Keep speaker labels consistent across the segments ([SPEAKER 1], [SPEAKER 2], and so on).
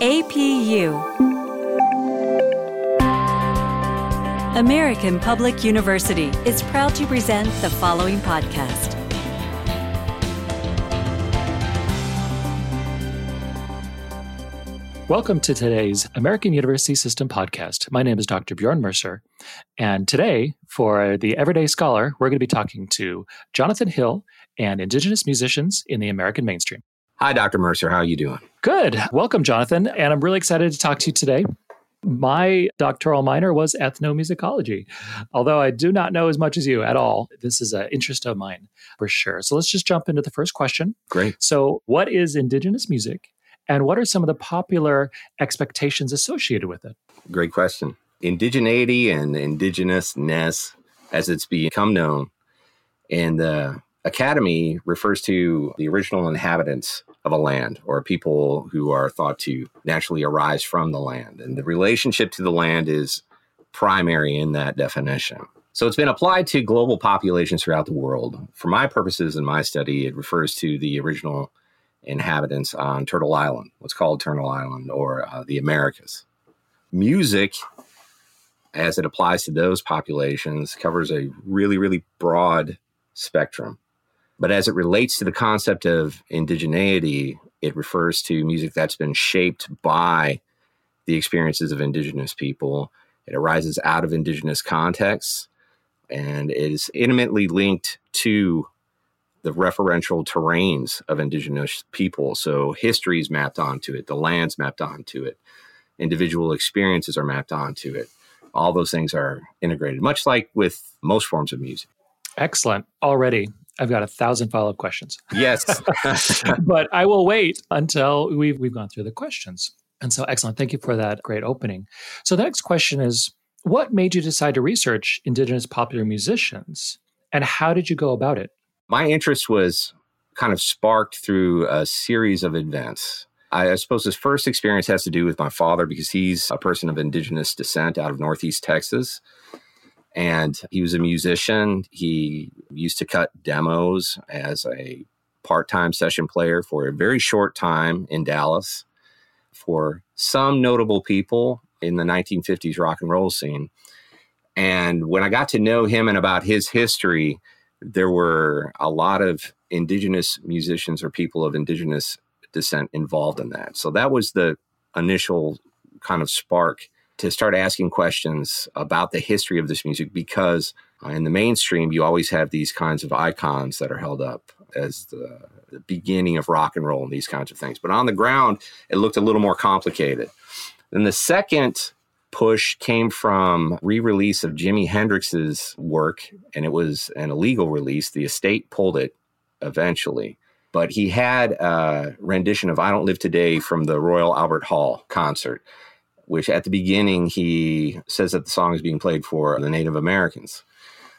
[SPEAKER 1] APU American Public University is proud to present the following podcast.
[SPEAKER 2] Welcome to today's American University System podcast. My name is Dr. Bjorn Mercer. And today, for the Everyday Scholar, we're going to be talking to Jonathan Hill and Indigenous musicians in the American mainstream.
[SPEAKER 3] Hi, Dr. Mercer. How are you doing?
[SPEAKER 2] Good. Welcome, Jonathan. And I'm really excited to talk to you today. My doctoral minor was ethnomusicology, although I do not know as much as you at all. This is an interest of mine for sure. So let's just jump into the first question.
[SPEAKER 3] Great.
[SPEAKER 2] So, what is Indigenous music, and what are some of the popular expectations associated with it?
[SPEAKER 3] Great question. Indigeneity and indigenousness, as it's become known, and the academy refers to the original inhabitants of a land or people who are thought to naturally arise from the land. And the relationship to the land is primary in that definition. So it's been applied to global populations throughout the world. For my purposes in my study, it refers to the original inhabitants on Turtle Island, what's called Turtle Island, or uh, the Americas. Music, as it applies to those populations, covers a really, really broad spectrum. But as it relates to the concept of indigeneity, it refers to music that's been shaped by the experiences of indigenous people. It arises out of indigenous contexts and is intimately linked to the referential terrains of indigenous people. So history is mapped onto it, the land's mapped onto it, individual experiences are mapped onto it. All those things are integrated, much like with most forms of music.
[SPEAKER 2] Excellent. Already, I've got a thousand follow up questions.
[SPEAKER 3] Yes.
[SPEAKER 2] but I will wait until we've, we've gone through the questions. And so, excellent. Thank you for that great opening. So, the next question is What made you decide to research Indigenous popular musicians and how did you go about it?
[SPEAKER 3] My interest was kind of sparked through a series of events. I, I suppose his first experience has to do with my father because he's a person of indigenous descent out of Northeast Texas and he was a musician. He used to cut demos as a part time session player for a very short time in Dallas for some notable people in the 1950s rock and roll scene. And when I got to know him and about his history, there were a lot of indigenous musicians or people of indigenous descent involved in that. So that was the initial kind of spark to start asking questions about the history of this music because uh, in the mainstream, you always have these kinds of icons that are held up as the, the, beginning of rock and roll and these kinds of things. But on the ground, it looked a little more complicated. Then the second push came from re-release of Jimi Hendrix's work, and it was an illegal release. The estate pulled it eventually. But he had a rendition of I Don't Live Today from the Royal Albert Hall concert which at the beginning he says that the song is being played for the Native Americans.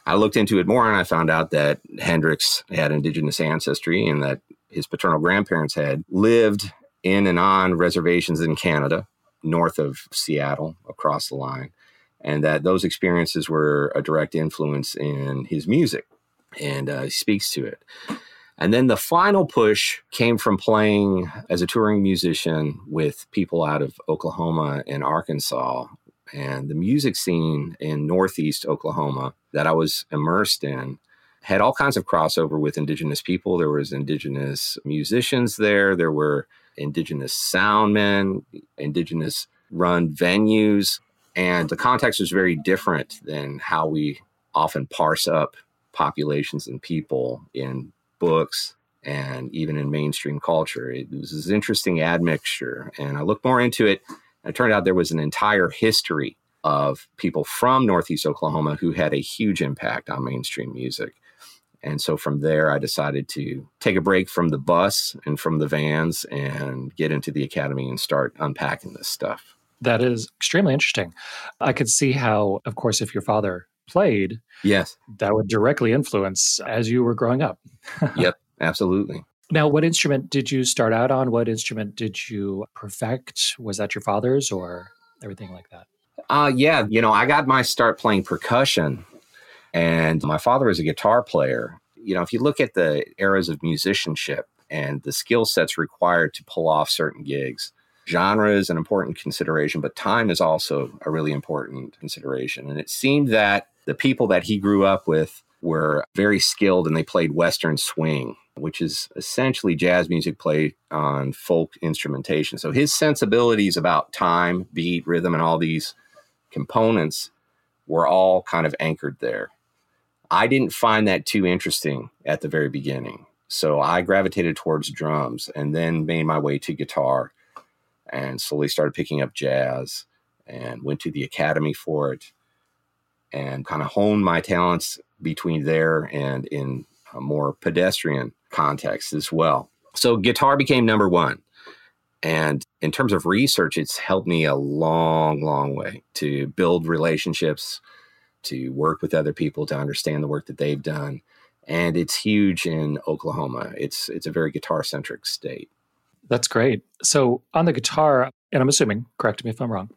[SPEAKER 3] I looked into it more and I found out that Hendrix had indigenous ancestry and that his paternal grandparents had lived in and on reservations in Canada, north of Seattle, across the line, and that those experiences were a direct influence in his music. And uh, he speaks to it. And then the final push came from playing as a touring musician with people out of Oklahoma and Arkansas. And the music scene in Northeast Oklahoma that I was immersed in had all kinds of crossover with indigenous people. There was indigenous musicians there. There were indigenous soundmen, indigenous run venues. And the context was very different than how we often parse up populations and people in books and even in mainstream culture. It was this interesting admixture. And I looked more into it. And it turned out there was an entire history of people from Northeast Oklahoma who had a huge impact on mainstream music. And so from there, I decided to take a break from the bus and from the vans and get into the academy and start unpacking this stuff.
[SPEAKER 2] That is extremely interesting. I could see how, of course, if your father played,
[SPEAKER 3] yes,
[SPEAKER 2] that would directly influence as you were growing up.
[SPEAKER 3] yep, absolutely.
[SPEAKER 2] Now, what instrument did you start out on? What instrument did you perfect? Was that your father's or everything like that?
[SPEAKER 3] Uh, yeah, you know, I got my start playing percussion, and my father was a guitar player. You know, if you look at the eras of musicianship and the skill sets required to pull off certain gigs, genre is an important consideration, but time is also a really important consideration. And it seemed that the people that he grew up with were very skilled and they played Western swing, which is essentially jazz music played on folk instrumentation. So his sensibilities about time, beat, rhythm, and all these components were all kind of anchored there. I didn't find that too interesting at the very beginning. So I gravitated towards drums and then made my way to guitar and slowly started picking up jazz and went to the academy for it and kind of hone my talents between there and in a more pedestrian context as well. So guitar became number one. And in terms of research, it's helped me a long, long way to build relationships, to work with other people, to understand the work that they've done. And it's huge in Oklahoma. It's it's a very guitar centric state.
[SPEAKER 2] That's great. So on the guitar, and I'm assuming, correct me if I'm wrong,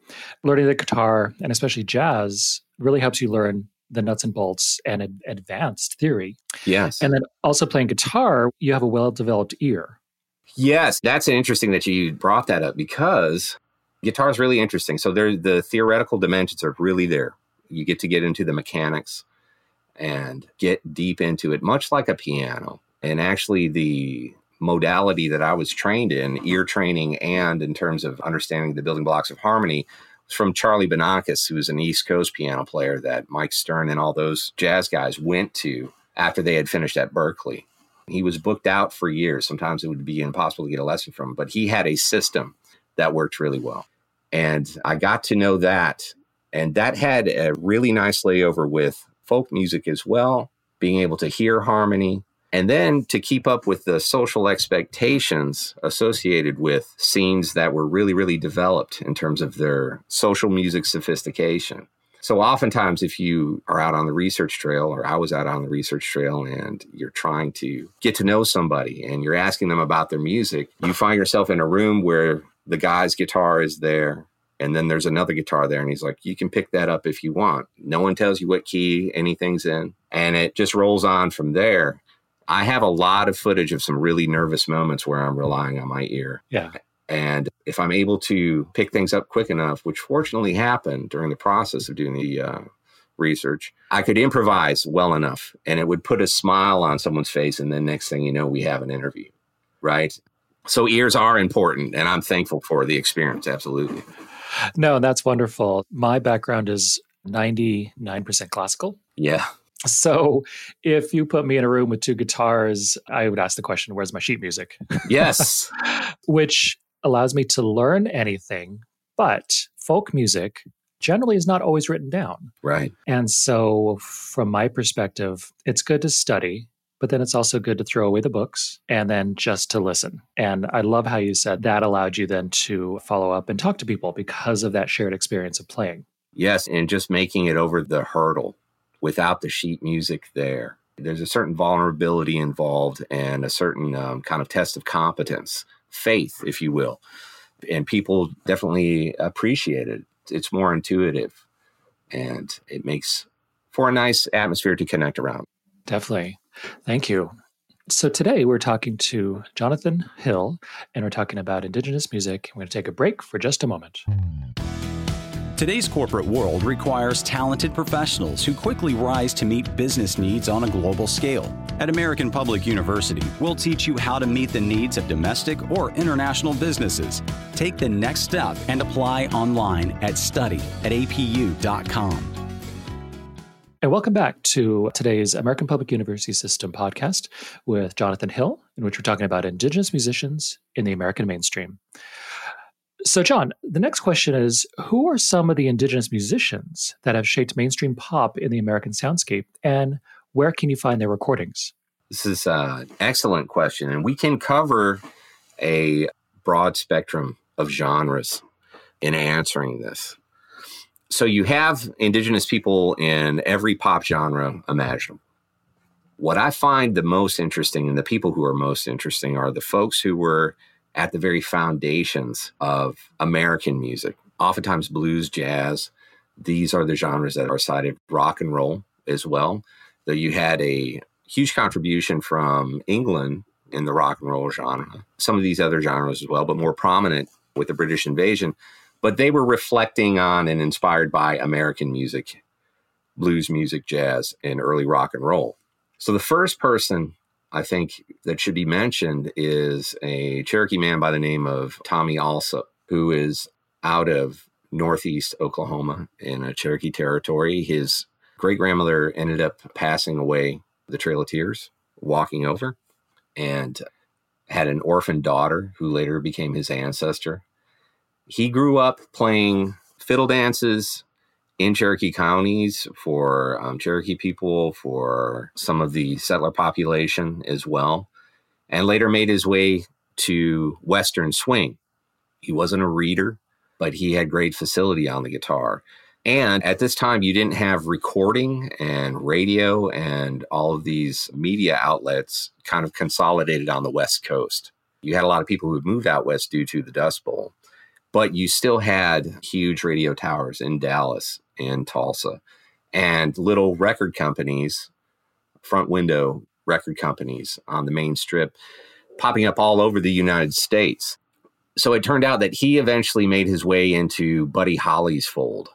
[SPEAKER 2] learning the guitar and especially jazz really helps you learn the nuts and bolts and ad- advanced theory.
[SPEAKER 3] Yes.
[SPEAKER 2] And then also playing guitar, you have a well developed ear.
[SPEAKER 3] Yes, that's interesting that you brought that up because guitar is really interesting. So there, the theoretical dimensions are really there. You get to get into the mechanics and get deep into it, much like a piano. And actually, the modality that I was trained in, ear training, and in terms of understanding the building blocks of harmony, was from Charlie Banacos, who was an East Coast piano player that Mike Stern and all those jazz guys went to after they had finished at Berklee. He was booked out for years. Sometimes it would be impossible to get a lesson from him, but he had a system that worked really well. And I got to know that. And that had a really nice layover with folk music as well, being able to hear harmony. And then to keep up with the social expectations associated with scenes that were really, really developed in terms of their social music sophistication. So oftentimes, if you are out on the research trail, or I was out on the research trail, and you're trying to get to know somebody and you're asking them about their music, you find yourself in a room where the guy's guitar is there, and then there's another guitar there, and he's like, You can pick that up if you want. No one tells you what key anything's in, and it just rolls on from there. I have a lot of footage of some really nervous moments where I'm relying on my ear.
[SPEAKER 2] Yeah.
[SPEAKER 3] And if I'm able to pick things up quick enough, which fortunately happened during the process of doing the uh, research, I could improvise well enough and it would put a smile on someone's face. And then next thing you know, we have an interview, right? So ears are important and I'm thankful for the experience. Absolutely.
[SPEAKER 2] No, that's wonderful. My background is 99% classical.
[SPEAKER 3] Yeah.
[SPEAKER 2] So if you put me in a room with two guitars, I would ask the question, where's my sheet music?
[SPEAKER 3] Yes.
[SPEAKER 2] Which allows me to learn anything, but folk music generally is not always written down.
[SPEAKER 3] right.
[SPEAKER 2] And so, from my perspective, it's good to study, but then it's also good to throw away the books and then just to listen. And I love how you said that allowed you then to follow up and talk to people because of that shared experience of playing.
[SPEAKER 3] Yes. And just making it over the hurdle without the sheet music there. There's a certain vulnerability involved and a certain um, kind of test of competence, faith, if you will. And people definitely appreciate it. It's more intuitive and it makes for a nice atmosphere to connect around.
[SPEAKER 2] Definitely. Thank you. So today we're talking to Jonathan Hill and we're talking about Indigenous music. We're going to take a break for just a moment.
[SPEAKER 4] Today's corporate world requires talented professionals who quickly rise to meet business needs on a global scale. At American Public University, we'll teach you how to meet the needs of domestic or international businesses. Take the next step and apply online at study at apu.com.
[SPEAKER 2] And welcome back to today's American Public University System podcast with Jonathan Hill, in which we're talking about Indigenous musicians in the American mainstream. So, John, the next question is Who are some of the Indigenous musicians that have shaped mainstream pop in the American soundscape, and where can you find their recordings?
[SPEAKER 3] This is an excellent question, and we can cover a broad spectrum of genres in answering this. So, you have Indigenous people in every pop genre imaginable. What I find the most interesting, and the people who are most interesting, are the folks who were at the very foundations of American music, oftentimes blues, jazz. These are the genres that are cited, rock and roll as well. Though you had a huge contribution from England in the rock and roll genre, some of these other genres as well, but more prominent with the British invasion, but they were reflecting on and inspired by American music, blues music, jazz, and early rock and roll. So the first person I think that should be mentioned is a Cherokee man by the name of Tommy Allsup, who is out of northeast Oklahoma in a Cherokee territory. His great grandmother ended up passing away the Trail of Tears, walking over, and had an orphan daughter who later became his ancestor. He grew up playing fiddle dances in Cherokee counties for um, Cherokee people, for some of the settler population as well, and later made his way to Western swing. He wasn't a reader, but he had great facility on the guitar. And at this time, you didn't have recording and radio and all of these media outlets kind of consolidated on the West Coast. You had a lot of people who had moved out west due to the Dust Bowl, but you still had huge radio towers in Dallas and Tulsa and little record companies, front window record companies on the main strip popping up all over the United States. So it turned out that he eventually made his way into Buddy Holly's fold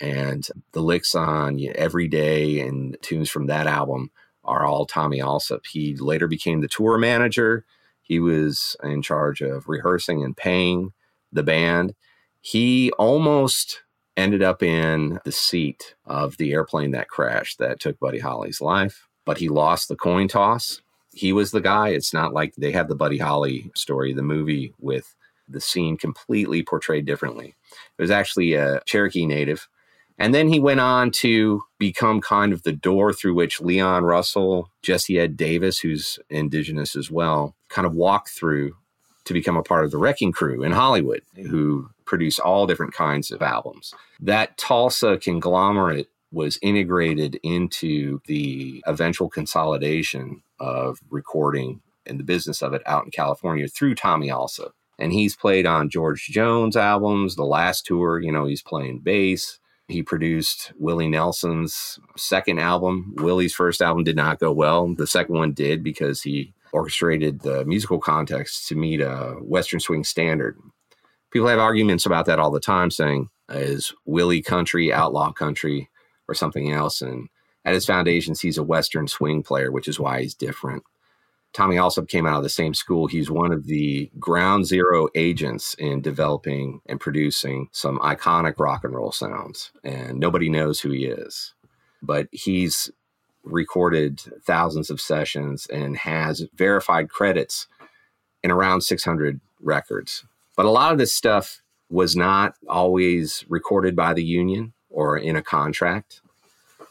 [SPEAKER 3] and the licks on every day and tunes from that album are all Tommy Allsup. He later became the tour manager. He was in charge of rehearsing and paying the band. He almost ended up in the seat of the airplane that crashed that took Buddy Holly's life, but he lost the coin toss. He was the guy. It's not like they had the Buddy Holly story, the movie with the scene completely portrayed differently. It was actually a Cherokee native and then he went on to become kind of the door through which Leon Russell, Jesse Ed Davis, who's indigenous as well, kind of walked through to become a part of the Wrecking Crew in Hollywood, who produce all different kinds of albums. That Tulsa conglomerate was integrated into the eventual consolidation of recording and the business of it out in California through Tommy Allsup. And he's played on George Jones albums, the last tour, you know, he's playing bass. He produced Willie Nelson's second album. Willie's first album did not go well. The second one did because he orchestrated the musical context to meet a Western swing standard. People have arguments about that all the time, saying, is Willie country, outlaw country, or something else? And at his foundations, he's a Western swing player, which is why he's different. Tommy Allsup came out of the same school. He's one of the ground zero agents in developing and producing some iconic rock and roll sounds. And nobody knows who he is. But he's recorded thousands of sessions and has verified credits in around 600 records. But a lot of this stuff was not always recorded by the union or in a contract.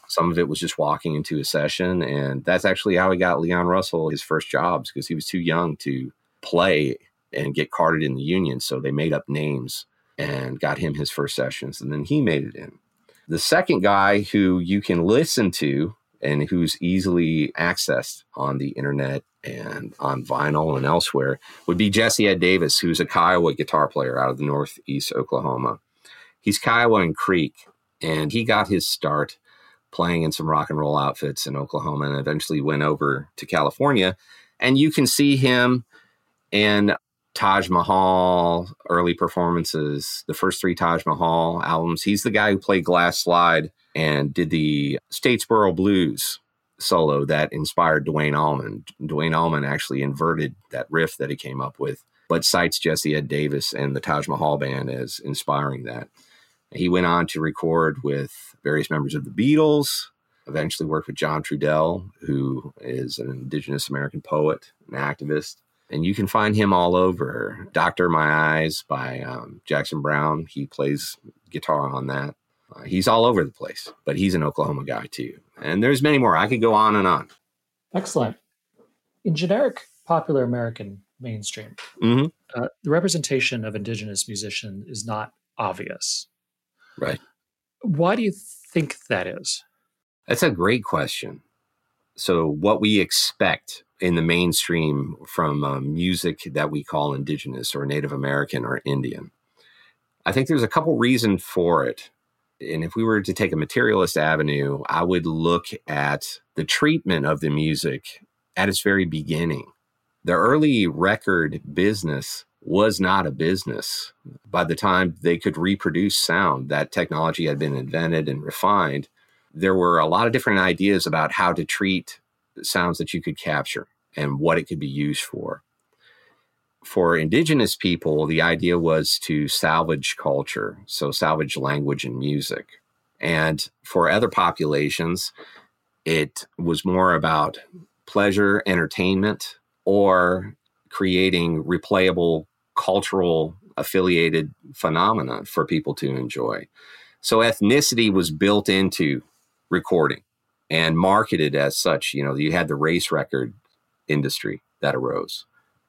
[SPEAKER 3] Some of it was just walking into a session. And that's actually how he got Leon Russell his first jobs because he was too young to play and get carded in the union. So they made up names and got him his first sessions. And then he made it in. The second guy who you can listen to and who's easily accessed on the internet and on vinyl and elsewhere would be Jesse Ed Davis, who's a Kiowa guitar player out of the Northeast Oklahoma. He's Kiowa and Creek, and he got his start playing in some rock and roll outfits in Oklahoma and eventually went over to California. And you can see him in Taj Mahal early performances, the first three Taj Mahal albums. He's the guy who played Glass Slide and did the Statesboro Blues solo that inspired Duane Allman. Duane Allman actually inverted that riff that he came up with, but cites Jesse Ed Davis and the Taj Mahal band as inspiring that. He went on to record with various members of the Beatles, eventually worked with John Trudell, who is an Indigenous American poet and activist. And you can find him all over. Doctor My Eyes by um, Jackson Browne. He plays guitar on that. Uh, he's all over the place, but he's an Oklahoma guy too. And there's many more. I could go on and on.
[SPEAKER 2] Excellent. In generic popular American mainstream,
[SPEAKER 3] mm-hmm.
[SPEAKER 2] uh, the representation of indigenous musician is not obvious.
[SPEAKER 3] Right.
[SPEAKER 2] Why do you think that is?
[SPEAKER 3] That's a great question. So, what we expect in the mainstream from uh, music that we call indigenous or Native American or Indian, I think there's a couple reasons for it. And if we were to take a materialist avenue, I would look at the treatment of the music at its very beginning. The early record business was not a business. By the time they could reproduce sound, that technology had been invented and refined. There were a lot of different ideas about how to treat sounds that you could capture and what it could be used for. For indigenous people, the idea was to salvage culture, so salvage language and music. And for other populations, it was more about pleasure, entertainment, or creating replayable cultural affiliated phenomena for people to enjoy. So ethnicity was built into recording and marketed as such. You know, you had the race record industry that arose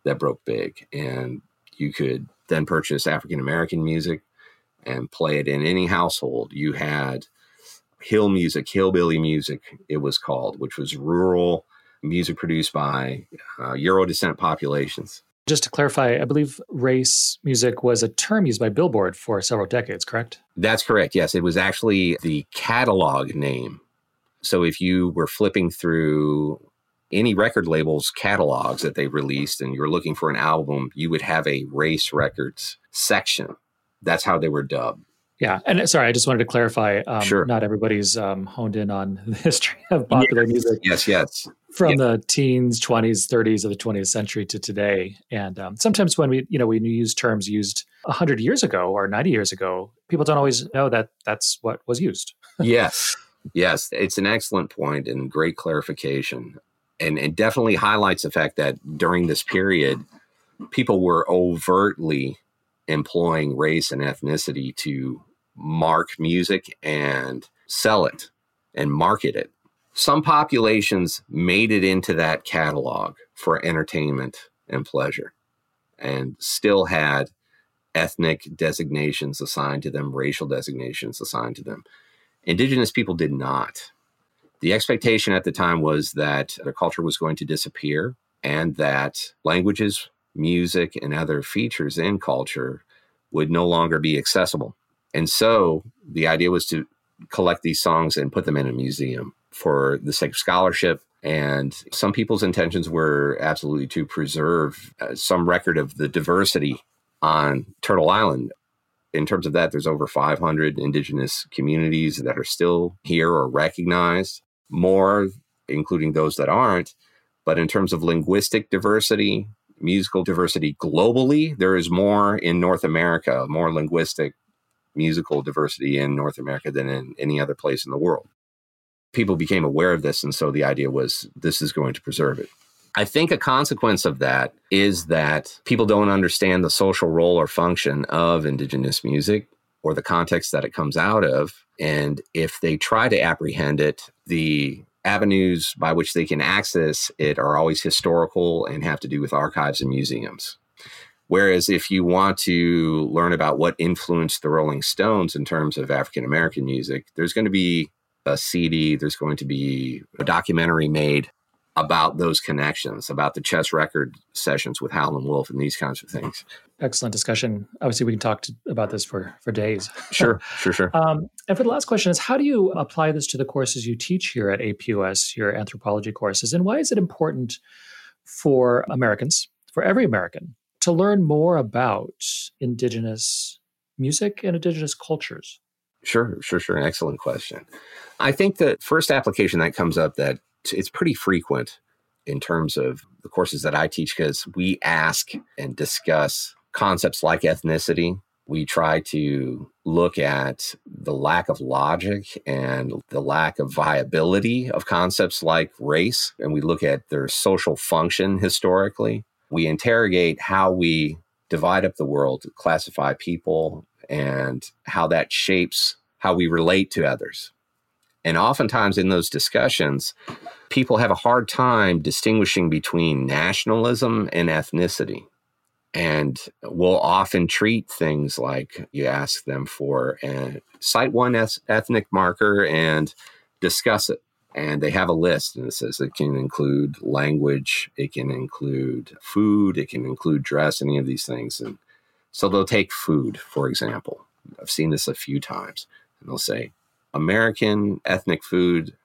[SPEAKER 3] that broke big, and you could then purchase African American music and play it in any household. You had hill music, hillbilly music, it was called, which was rural music produced by uh, Euro descent populations.
[SPEAKER 2] Just to clarify, I believe race music was a term used by Billboard for several decades, correct?
[SPEAKER 3] That's correct. Yes, it was actually the catalog name. So if you were flipping through any record labels catalogs that they released and you're looking for an album, you would have a race records section. That's how they were dubbed.
[SPEAKER 2] Yeah, and uh, sorry, I just wanted to clarify. Um,
[SPEAKER 3] sure.
[SPEAKER 2] Not everybody's um, honed in on the history of popular
[SPEAKER 3] yes.
[SPEAKER 2] music.
[SPEAKER 3] Yes, yes.
[SPEAKER 2] From yes. the teens, twenties, thirties of the twentieth century to today, and um, sometimes when we, you know, we use terms used hundred years ago or ninety years ago, people don't always know that that's what was used.
[SPEAKER 3] yes, yes, it's an excellent point and great clarification, and it definitely highlights the fact that during this period, people were overtly employing race and ethnicity to mark music and sell it and market it. Some populations made it into that catalog for entertainment and pleasure and still had ethnic designations assigned to them, racial designations assigned to them. Indigenous people did not. The expectation at the time was that their culture was going to disappear and that languages, music, and other features in culture would no longer be accessible and so the idea was to collect these songs and put them in a museum for the sake of scholarship. And some people's intentions were absolutely to preserve uh, some record of the diversity on Turtle Island. In terms of that, there's over 500 indigenous communities that are still here or recognized, more, including those that aren't. But in terms of linguistic diversity, musical diversity globally, there is more in North America, more linguistic musical diversity in North America than in any other place in the world. People became aware of this, and so the idea was this is going to preserve it. I think a consequence of that is that people don't understand the social role or function of Indigenous music or the context that it comes out of. And if they try to apprehend it, the avenues by which they can access it are always historical and have to do with archives and museums. Whereas if you want to learn about what influenced the Rolling Stones in terms of African American music, there's going to be a CD, there's going to be a documentary made about those connections, about the Chess record sessions with Howlin' Wolf and these kinds of things.
[SPEAKER 2] Excellent discussion. Obviously, we can talk to, about this for, for days.
[SPEAKER 3] Sure, sure, sure. Um,
[SPEAKER 2] and for the last question is, how do you apply this to the courses you teach here at APUS, your anthropology courses, and why is it important for Americans, for every American, to learn more about Indigenous music and Indigenous cultures?
[SPEAKER 3] Sure, sure, sure. An Excellent question. I think the first application that comes up that it's pretty frequent in terms of the courses that I teach because we ask and discuss concepts like ethnicity. We try to look at the lack of logic and the lack of viability of concepts like race, and we look at their social function historically. We interrogate how we divide up the world, classify people, and how that shapes how we relate to others. And oftentimes in those discussions, people have a hard time distinguishing between nationalism and ethnicity. And will often treat things like you ask them for a cite one ethnic marker and discuss it. And they have a list and it says it can include language it can include food it can include dress any of these things. And so they'll take food for example. I've seen this a few times and they'll say american ethnic food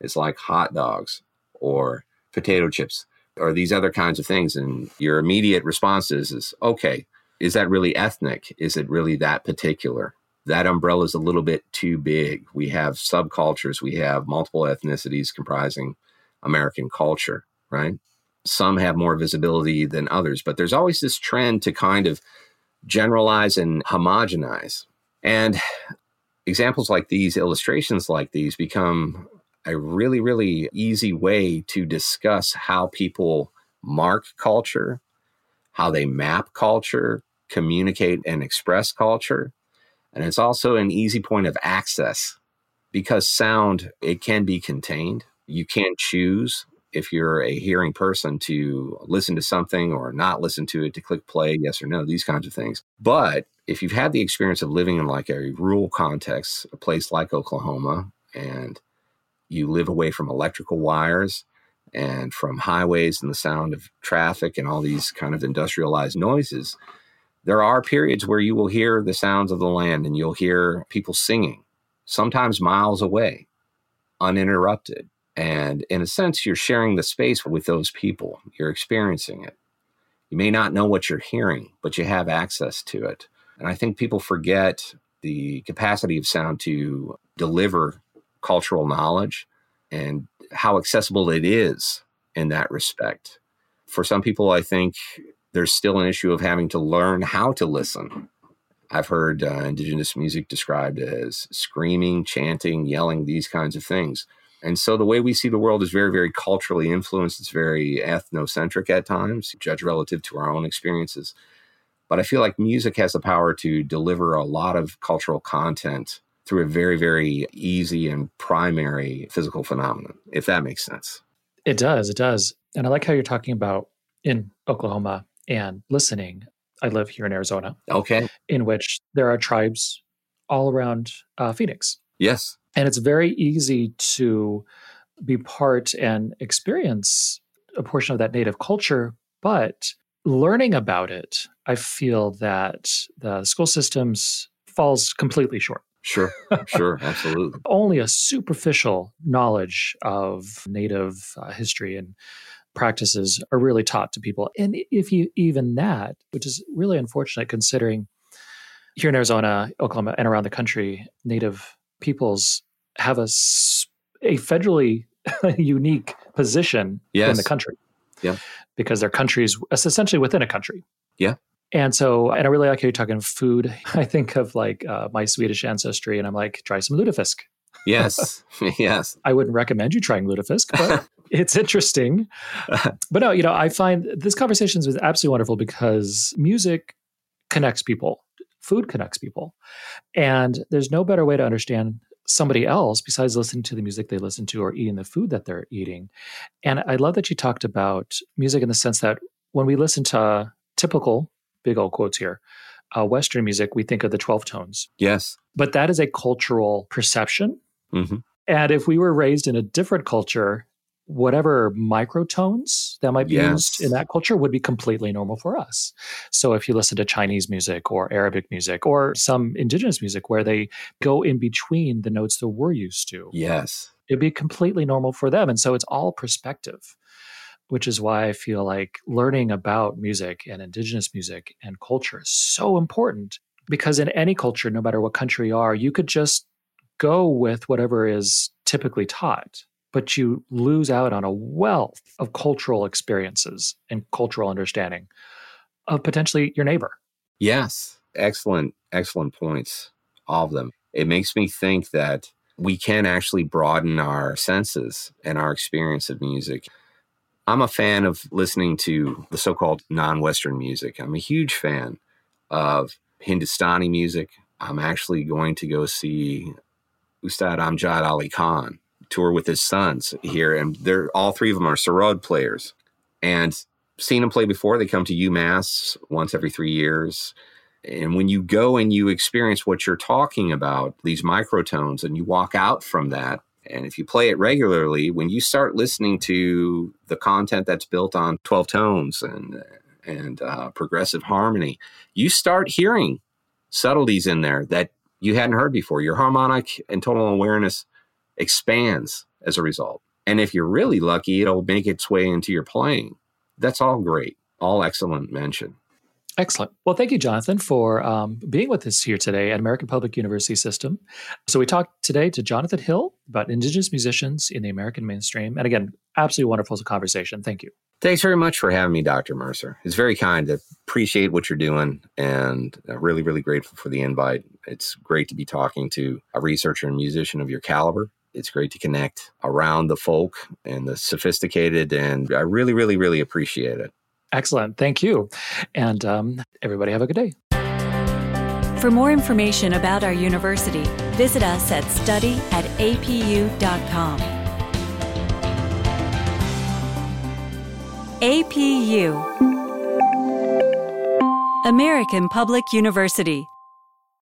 [SPEAKER 3] is like hot dogs or potato chips or these other kinds of things and your immediate response is, is okay Is that really ethnic? Is it really that particular? That umbrella is a little bit too big. We have subcultures, we have multiple ethnicities comprising American culture, right? Some have more visibility than others, but there's always this trend to kind of generalize and homogenize. And examples like these, illustrations like these, become a really, really easy way to discuss how people mark culture, how they map culture, communicate and express culture. And it's also an easy point of access because sound, it can be contained. You can't choose if you're a hearing person to listen to something or not listen to it, to click play, yes or no, these kinds of things. But if you've had the experience of living in like a rural context, a place like Oklahoma, and you live away from electrical wires and from highways and the sound of traffic and all these kind of industrialized noises, there are periods where you will hear the sounds of the land and you'll hear people singing, sometimes miles away, uninterrupted. And in a sense, you're sharing the space with those people. You're experiencing it. You may not know what you're hearing, but you have access to it. And I think people forget the capacity of sound to deliver cultural knowledge and how accessible it is in that respect. For some people, I think there's still an issue of having to learn how to listen. I've heard uh, indigenous music described as screaming, chanting, yelling, these kinds of things. And so the way we see the world is very, very culturally influenced. It's very ethnocentric at times, judge relative to our own experiences. But I feel like music has the power to deliver a lot of cultural content through a very, very easy and primary physical phenomenon, if that makes sense.
[SPEAKER 2] It does. It does. And I like how you're talking about in Oklahoma and listening. I live here in Arizona.
[SPEAKER 3] Okay.
[SPEAKER 2] In which there are tribes all around uh, Phoenix.
[SPEAKER 3] Yes.
[SPEAKER 2] And it's very easy to be part and experience a portion of that native culture, but learning about it, I feel that the school systems falls completely short.
[SPEAKER 3] Sure, sure, absolutely.
[SPEAKER 2] Only a superficial knowledge of native uh, history and practices are really taught to people. And if you even that, which is really unfortunate considering here in Arizona, Oklahoma, and around the country, native peoples have a, a federally unique position yes. in the country.
[SPEAKER 3] Yeah.
[SPEAKER 2] Because they're countries essentially within a country.
[SPEAKER 3] Yeah.
[SPEAKER 2] And so, and I really like how you're talking food. I think of like uh, my Swedish ancestry, and I'm like, try some lutefisk.
[SPEAKER 3] Yes, yes.
[SPEAKER 2] I wouldn't recommend you trying lutefisk, but it's interesting. but no, you know, I find this conversation is absolutely wonderful because music connects people, food connects people, and there's no better way to understand somebody else besides listening to the music they listen to or eating the food that they're eating. And I love that you talked about music in the sense that when we listen to typical big old quotes here. Uh, Western music, we think of the 12 tones.
[SPEAKER 3] Yes.
[SPEAKER 2] But that is a cultural perception.
[SPEAKER 3] Mm-hmm.
[SPEAKER 2] And if we were raised in a different culture, whatever microtones that might be yes. used in that culture would be completely normal for us. So if you listen to Chinese music or Arabic music or some indigenous music where they go in between the notes that we're used to.
[SPEAKER 3] Yes.
[SPEAKER 2] It'd be completely normal for them. And so it's all perspective which is why I feel like learning about music and indigenous music and culture is so important because in any culture, no matter what country you are, you could just go with whatever is typically taught, but you lose out on a wealth of cultural experiences and cultural understanding of potentially your neighbor.
[SPEAKER 3] Yes, excellent, excellent points, all of them. It makes me think that we can actually broaden our senses and our experience of music. I'm a fan of listening to the so called non Western music. I'm a huge fan of Hindustani music. I'm actually going to go see Ustad Amjad Ali Khan tour with his sons here, and they're all three of them are sarod players. And seen them play before. They come to UMass once every three years. And when you go and you experience what you're talking about, these microtones, and you walk out from that and if you play it regularly, when you start listening to the content that's built on 12 tones and and uh, progressive harmony, you start hearing subtleties in there that you hadn't heard before. Your harmonic and tonal awareness expands as a result. And if you're really lucky, it'll make its way into your playing. That's all great, all excellent mention.
[SPEAKER 2] Excellent. Well, thank you, Jonathan, for um, being with us here today at American Public University System. So, we talked today to Jonathan Hill about Indigenous musicians in the American mainstream. And again, absolutely wonderful conversation. Thank you.
[SPEAKER 3] Thanks very much for having me, Dr. Mercer. It's very kind. to appreciate what you're doing and really, really grateful for the invite. It's great to be talking to a researcher and musician of your caliber. It's great to connect around the folk and the sophisticated, and I really, really, really appreciate it.
[SPEAKER 2] Excellent. Thank you. And um, everybody have a good day.
[SPEAKER 1] For more information about our university, visit us at study at apu.com. APU American Public University